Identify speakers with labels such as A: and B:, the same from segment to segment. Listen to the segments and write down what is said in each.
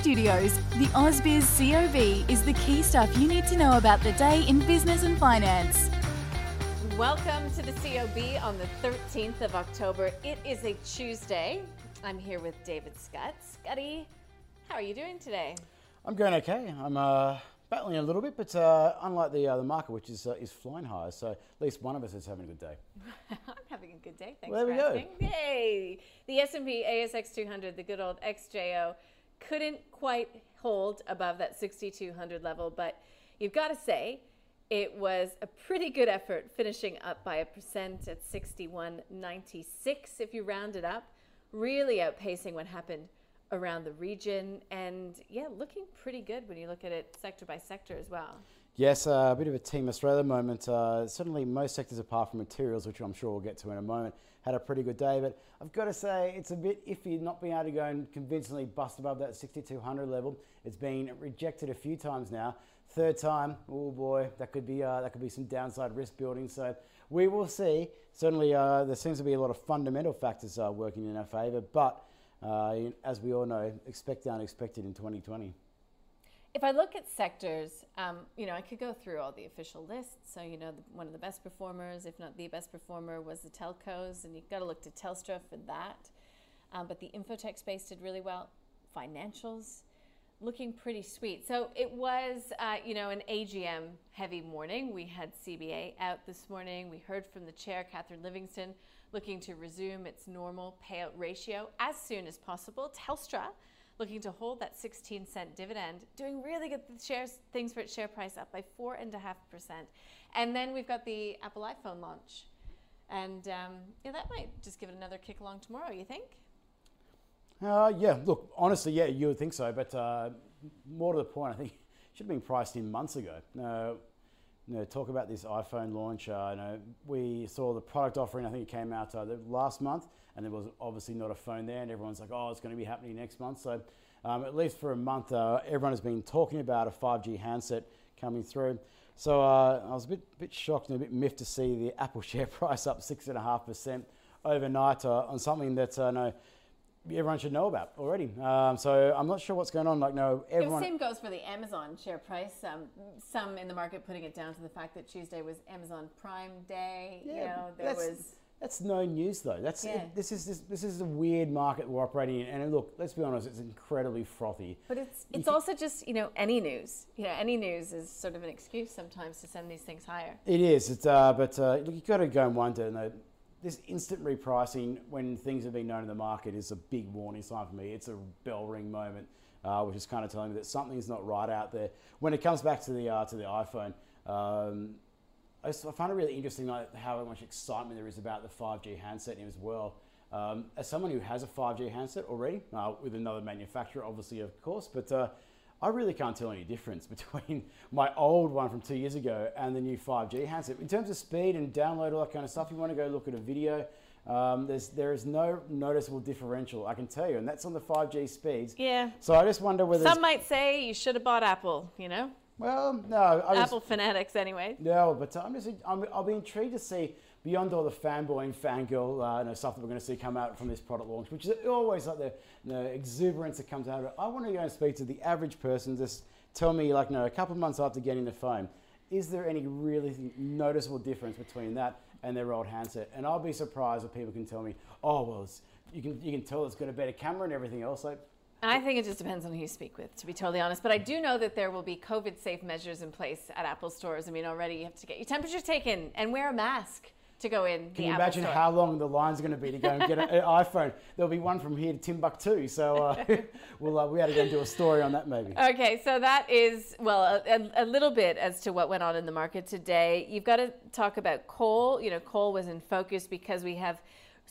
A: Studios, the AusBiz COB is the key stuff you need to know about the day in business and finance.
B: Welcome to the COB on the 13th of October. It is a Tuesday. I'm here with David Scott. Scotty, how are you doing today?
C: I'm going okay. I'm uh, battling a little bit, but uh, unlike the uh, the market, which is uh, is flying higher, so at least one of us is having a good day.
B: I'm having a good day. Thanks
C: Well,
B: for
C: there we go.
B: asking. Yay! The S&P ASX 200, the good old XJO, couldn't quite hold above that 6200 level, but you've got to say it was a pretty good effort finishing up by a percent at 61.96 if you round it up, really outpacing what happened around the region and yeah, looking pretty good when you look at it sector by sector as well.
C: Yes, uh, a bit of a Team Australia moment. Uh, certainly, most sectors apart from materials, which I'm sure we'll get to in a moment, had a pretty good day. But I've got to say, it's a bit iffy not being able to go and convincingly bust above that 6200 level. It's been rejected a few times now. Third time, oh boy, that could be uh, that could be some downside risk building. So we will see. Certainly, uh, there seems to be a lot of fundamental factors uh, working in our favour. But uh, as we all know, expect the unexpected in 2020.
B: If I look at sectors, um, you know, I could go through all the official lists. So, you know, the, one of the best performers, if not the best performer, was the telcos, and you've got to look to Telstra for that. Um, but the infotech space did really well. Financials looking pretty sweet. So it was, uh, you know, an AGM heavy morning. We had CBA out this morning. We heard from the chair, Catherine Livingstone, looking to resume its normal payout ratio as soon as possible. Telstra looking to hold that 16 cent dividend, doing really good shares, things for its share price up by 4.5%. And then we've got the Apple iPhone launch. And um, yeah, that might just give it another kick along tomorrow, you think?
C: Uh, yeah, look, honestly, yeah, you would think so, but uh, more to the point, I think it should have been priced in months ago. Uh, you know, talk about this iPhone launch. Uh, you know, we saw the product offering. I think it came out uh, last month, and there was obviously not a phone there, and everyone's like, "Oh, it's going to be happening next month." So, um, at least for a month, uh, everyone has been talking about a 5G handset coming through. So uh, I was a bit, bit shocked and a bit miffed to see the Apple share price up six and a half percent overnight uh, on something that I know everyone should know about already. Um, so I'm not sure what's going on. Like, no,
B: The same goes for the Amazon share price. Um, some in the market putting it down to the fact that Tuesday was Amazon Prime Day. you know, there was.
C: That's no news though. That's
B: Yeah.
C: this is this, this is a weird market we're operating in. And look, let's be honest, it's incredibly frothy.
B: But it's it's also just you know any news. You know any news is sort of an excuse sometimes to send these things higher.
C: It is. It's uh, but uh, look, you've got to go and wonder. You know, this instant repricing when things have been known in the market is a big warning sign for me. It's a bell ring moment, uh, which is kind of telling me that something's not right out there. When it comes back to the uh, to the iPhone, um, I, find it really interesting like, how much excitement there is about the 5G handset as well. Um, as someone who has a 5G handset already, uh, with another manufacturer, obviously, of course, but uh, I really can't tell any difference between my old one from two years ago and the new 5G handset. In terms of speed and download, all that kind of stuff, you want to go look at a video, um, there's, there is no noticeable differential, I can tell you, and that's on the 5G speeds.
B: Yeah.
C: So I just wonder whether.
B: Some might say you should have bought Apple. You know,
C: well, no, I was,
B: Apple fanatics anyway.
C: No, but I'm just, I'm, I'll be intrigued to see beyond all the fanboy and fangirl uh, you know, stuff that we're going to see come out from this product launch, which is always like the, the exuberance that comes out of it. I want to go and speak to the average person, just tell me, like, no, a couple of months after getting the phone, is there any really noticeable difference between that and their old handset? And I'll be surprised if people can tell me, oh, well, it's, you can you can tell it's got a better camera and everything else. Like,
B: I think it just depends on who you speak with, to be totally honest. But I do know that there will be COVID safe measures in place at Apple stores. I mean, already you have to get your temperature taken and wear a mask to go in.
C: Can you imagine
B: Store.
C: how long the line's are going to be to go and get an iPhone? There'll be one from here to Timbuktu. So uh, we'll uh, we had to go and do a story on that maybe.
B: Okay, so that is well a, a, little bit as to what went on in the market today. You've got to talk about coal. You know, coal was in focus because we have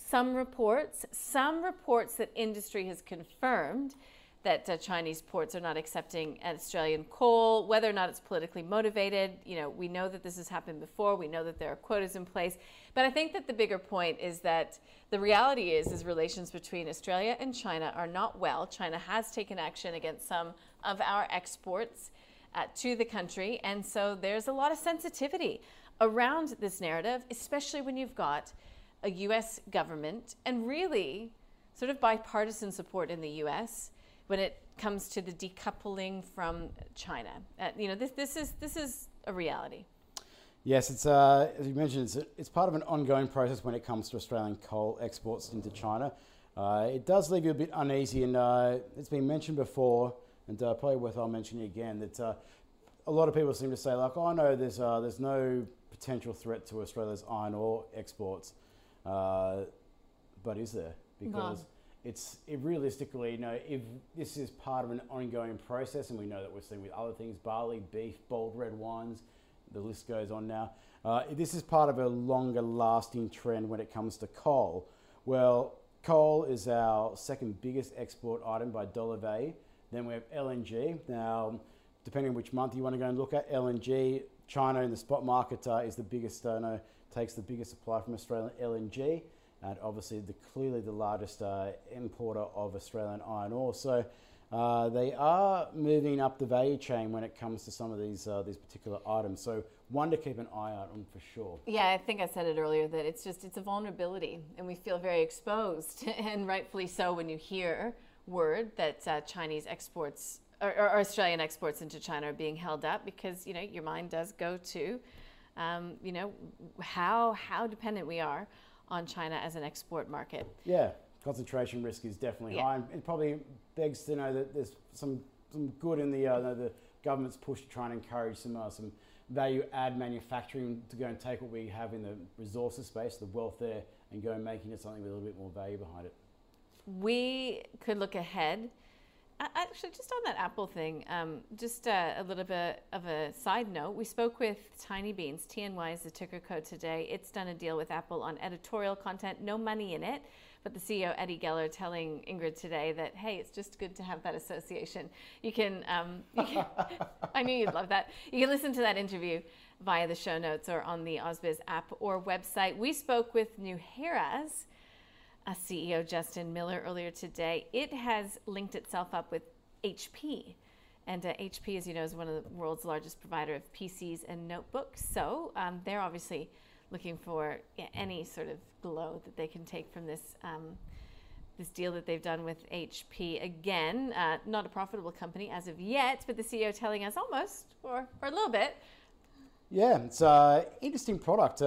B: some reports, some reports that industry has confirmed that uh, Chinese ports are not accepting Australian coal, whether or not it's politically motivated. You know, we know that this has happened before. We know that there are quotas in place. But I think that the bigger point is that the reality is, is relations between Australia and China are not well. China has taken action against some of our exports uh, to the country, and so there's a lot of sensitivity around this narrative, especially when you've got a U.S. government and really sort of bipartisan support in the U.S when it comes to the decoupling from China. Uh, you know, this, this, is, this is a reality.
C: Yes, it's uh, as you mentioned, it's, it's part of an ongoing process when it comes to Australian coal exports into China. Uh, it does leave you a bit uneasy, and uh, it's been mentioned before, and uh, probably worthwhile mentioning again that uh, a lot of people seem to say like, "Oh no, there's there's no potential threat to Australia's iron ore exports," but is there? Because it's it realistically, you know, if this is part of an ongoing process, and we know that we're seeing with other things, barley, beef, bold red wines, the list goes on now. Uh, this is part of a longer lasting trend when it comes to coal. Well, coal is our second biggest export item by dollar value. Then we have LNG. Now, depending on which month you want to go and look at, LNG, China in the spot market uh, is the biggest, uh, no, takes the biggest supply from Australian LNG and obviously the, clearly the largest uh, importer of Australian iron ore. So uh, they are moving up the value chain when it comes to some of these uh, these particular items. So one to keep an eye out on for sure.
B: Yeah, I think I said it earlier that it's just it's a vulnerability, and we feel very exposed, and rightfully so when you hear word that uh, Chinese exports or, or, Australian exports into China are being held up because you know your mind does go to. Um, you know how how dependent we are on China as an export market.
C: Yeah, concentration risk is definitely yeah. high. And it probably begs to know that there's some, some good in the, uh, the government's push to try and encourage some, uh, some value add manufacturing to go and take what we have in the resources space, the wealth there, and go and making it something with a little bit more value behind it.
B: We could look ahead Actually, just on that Apple thing, um, just a little bit of a side note. We spoke with Tinybeans. TNY is the ticker code today. It's done a deal with Apple on editorial content, no money in it. But the CEO, Eddie Geller, telling Ingrid today that, hey, it's just good to have that association. You can, um, you can I knew you'd love that. You can listen to that interview via the show notes or on the AusBiz app or website. We spoke with New Nuheara's uh, CEO Justin Miller earlier today. It has linked itself up with HP. And uh, HP, as you know, is one of the world's largest provider of PCs and notebooks. So um, they're obviously looking for any sort of glow that they can take from this um, this deal that they've done with HP. Again, uh, not a profitable company as of yet, but the CEO telling us almost, or, or a little bit.
C: Yeah, it's an uh, interesting product.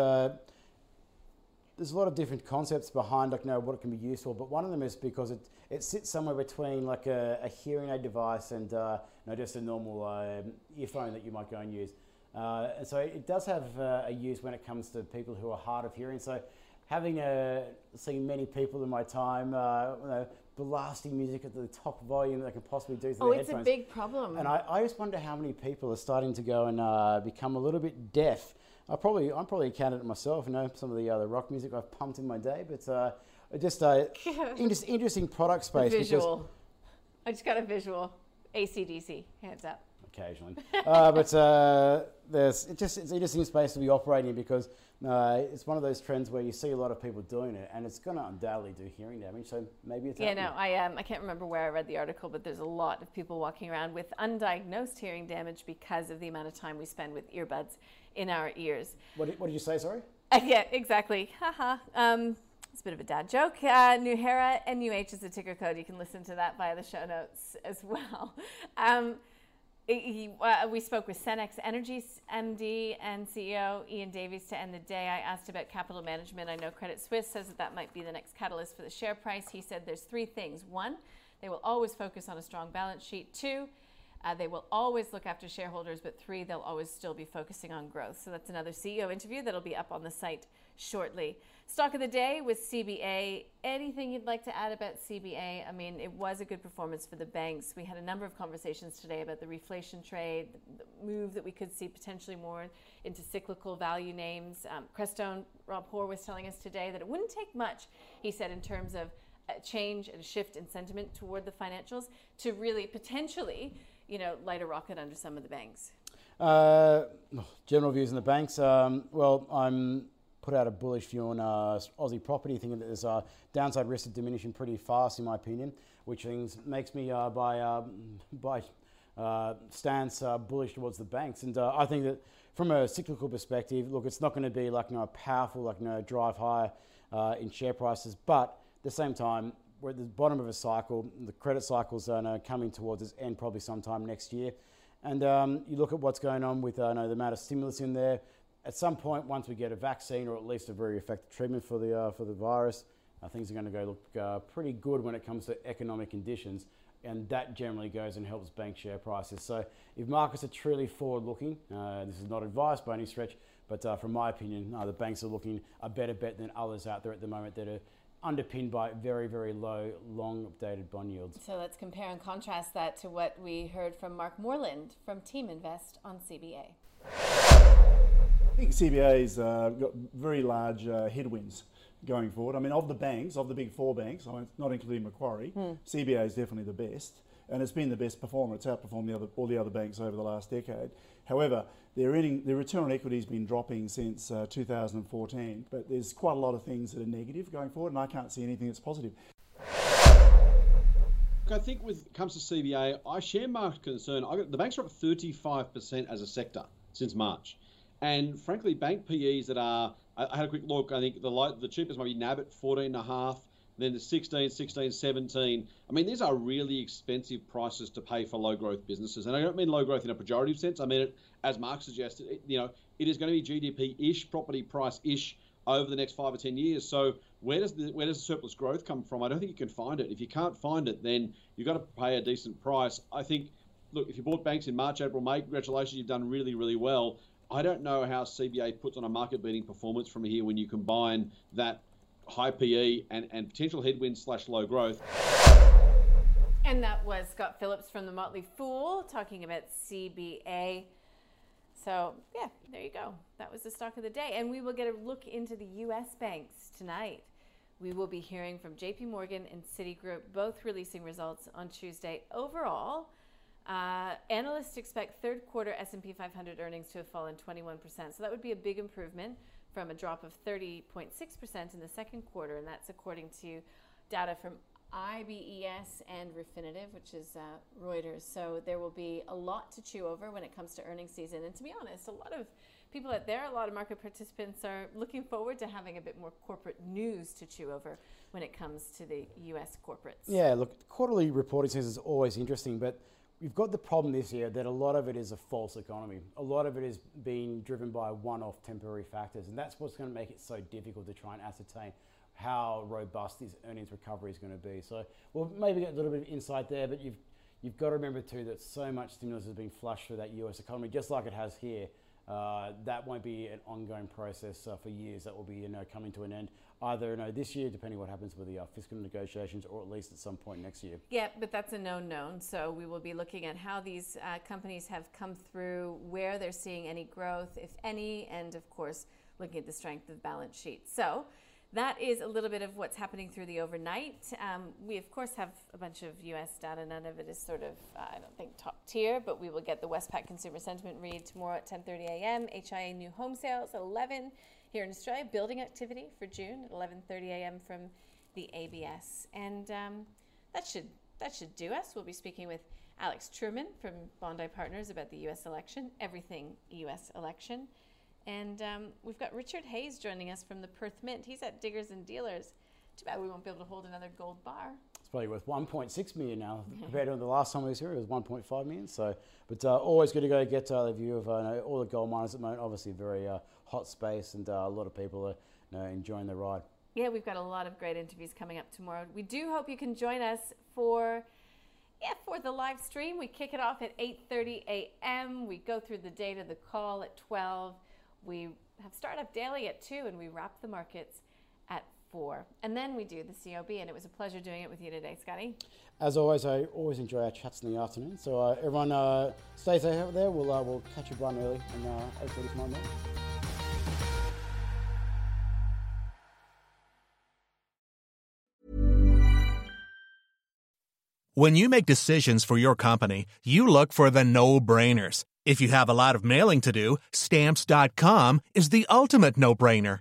C: Uh, there's a lot of different concepts behind like you know what it can be useful but one of them is because it, it sits somewhere between like a, a hearing aid device and uh, you know, just a normal uh, earphone that you might go and use. Uh, and so it does have uh, a use when it comes to people who are hard of hearing. So having uh, seen many people in my time, uh, you know, blasting music at the top volume that they can possibly do through
B: oh, it's
C: headphones.
B: a big problem.
C: And I, I just wonder how many people are starting to go and become a little bit deaf I probably I'm probably a candidate myself. You know some of the other rock music I've pumped in my day, but uh, just inter- interesting product space.
B: visual. I just got a visual. ACDC, hands up.
C: Occasionally, uh, but uh, there's it just it's interesting space to be operating because uh, it's one of those trends where you see a lot of people doing it, and it's going to undoubtedly do hearing damage. So maybe it's
B: yeah.
C: Happening.
B: No, I um, I can't remember where I read the article, but there's a lot of people walking around with undiagnosed hearing damage because of the amount of time we spend with earbuds in our ears.
C: What did, what did you say, sorry?
B: Uh, yeah, exactly. Haha. um, it's a bit of a dad joke. Uh, Nuheara, NUH is the ticker code. You can listen to that via the show notes as well. Um, he, uh, we spoke with Senex Energy's MD and CEO Ian Davies to end the day. I asked about capital management. I know Credit Suisse says that that might be the next catalyst for the share price. He said there's three things. One, they will always focus on a strong balance sheet. Two, Uh, they will always look after shareholders, but three, they'll always still be focusing on growth. So that's another CEO interview that'll be up on the site shortly. Stock of the day with CBA. Anything you'd like to add about CBA? I mean, it was a good performance for the banks. We had a number of conversations today about the reflation trade, the move that we could see potentially more into cyclical value names. Um, Crestone, Rob Hoare was telling us today that it wouldn't take much, he said, in terms of a change and shift in sentiment toward the financials to really potentially, you know, light a rocket under some of the banks.
C: Uh, general views on the banks. Um, well, I'm put out a bullish view on uh, Aussie property, thinking that there's a downside risk of diminishing pretty fast, in my opinion, which things makes me uh, by uh, by uh, stance uh, bullish towards the banks. And uh, I think that from a cyclical perspective, look, it's not going to be like you know, powerful like you know, drive higher in share prices, but at the same time, we're at the bottom of a cycle. The credit cycle's uh, coming towards its end probably sometime next year. And um, you look at what's going on with uh, know, the amount of stimulus in there. At some point, once we get a vaccine or at least a very effective treatment for the, uh, for the virus, uh, things are going to go look uh, pretty good when it comes to economic conditions. And that generally goes and helps bank share prices. So if markets are truly forward looking, uh, this is not advice by any stretch, but from my opinion, the banks are looking a better bet than others out there at the moment that are underpinned by very, very low, long dated bond yields.
B: So let's compare and contrast that to what we heard from Mark Moreland from Team Invest on CBA.
D: I think CBA's uh, got very large uh, headwinds going forward. I mean, of the banks, of the big four banks, I went not including Macquarie, hmm. CBA is definitely the best, and it's been the best performer. It's outperformed the other, all the other banks over the last decade. However, their, earning, their return on equity has been dropping since uh, 2014, but there's quite a lot of things that are negative going forward, and I can't see anything that's positive.
E: I think with it comes to CBA, I share Mark's concern. Got, the banks are up 35% as a sector since March. And frankly, bank PEs that are, I, had a quick look, I think the light, the cheapest might be NAB at 14.5, then the 16, 16, 17. I mean, these are really expensive prices to pay for low growth businesses. And I don't mean low growth in a pejorative sense. I mean it, as Mark suggested, it, you know, it is going to be GDP ish, property price ish over the next five or 10 years. So where does the where does the surplus growth come from? I don't think you can find it. If you can't find it, then you've got to pay a decent price. I think, look, if you bought banks in March, April, May, congratulations, you've done really, really well. I don't know how CBA puts on a market beating performance from here when you combine that high PE and, and potential headwinds slash low growth.
B: And that was Scott Phillips from the Motley Fool talking about CBA. So, yeah, there you go. That was the stock of the day. And we will get a look into the U.S. banks tonight. We will be hearing from JP Morgan and Citigroup, both releasing results on Tuesday. Overall, uh, analysts expect third quarter S&P 500 earnings to have fallen 21%. So that would be a big improvement from a drop of 30.6% in the second quarter, and that's according to data from IBES and Refinitiv, which is uh, Reuters. So there will be a lot to chew over when it comes to earnings season. And to be honest, a lot of people out there, a lot of market participants are looking forward to having a bit more corporate news to chew over when it comes to the U.S. corporates.
C: Yeah, look, quarterly reporting season is always interesting, but We've got the problem this year that a lot of it is a false economy. A lot of it is being driven by one off temporary factors, and that's what's going to make it so difficult to try and ascertain how robust this earnings recovery is going to be. So we'll maybe get a little bit of insight there, but you've, you've got to remember too that so much stimulus has been flushed through that US economy, just like it has here. Uh, that won't be an ongoing process uh, for years. That will be you know, coming to an end either know, this year, depending what happens with the uh, fiscal negotiations, or at least at some point next year.
B: Yeah, but that's a known known. So we will be looking at how these uh, companies have come through, where they're seeing any growth, if any, and of course, looking at the strength of the balance sheet. So that is a little bit of what's happening through the overnight. Um, we, of course, have a bunch of US data. None of it is sort of, uh, I don't think, top tier, but we will get the Westpac Consumer Sentiment read tomorrow at 10.30 a.m., HIA new home sales at 11 here in Australia, building activity for June at 11.30 a.m. from the ABS. And um, that, should, that should do us. We'll be speaking with Alex Truman from Bondi Partners about the U.S. election, everything U.S. election. And um, we've got Richard Hayes joining us from the Perth Mint. He's at Diggers and Dealers. Too bad we won't be able to hold another gold bar.
C: Probably worth 1.6 million now compared to the last time we was here. It was 1.5 million. So, but uh, always good to go get uh, the view of uh, all the gold miners at the moment. Obviously, very uh, hot space, and uh, a lot of people are you know, enjoying the ride.
B: Yeah, we've got a lot of great interviews coming up tomorrow. We do hope you can join us for yeah, for the live stream, we kick it off at 8:30 a.m. We go through the date of the call at 12. We have Startup Daily at 2, and we wrap the markets at 4. And then we do the COB, and it was a pleasure doing it with you today, Scotty.
C: As always, I always enjoy our chats in the afternoon. So uh, everyone, uh, stay safe out there. We'll uh, we'll catch you bright and early and uh, 8:30 tomorrow morning.
F: When you make decisions for your company, you look for the no-brainers. If you have a lot of mailing to do, stamps.com is the ultimate no-brainer.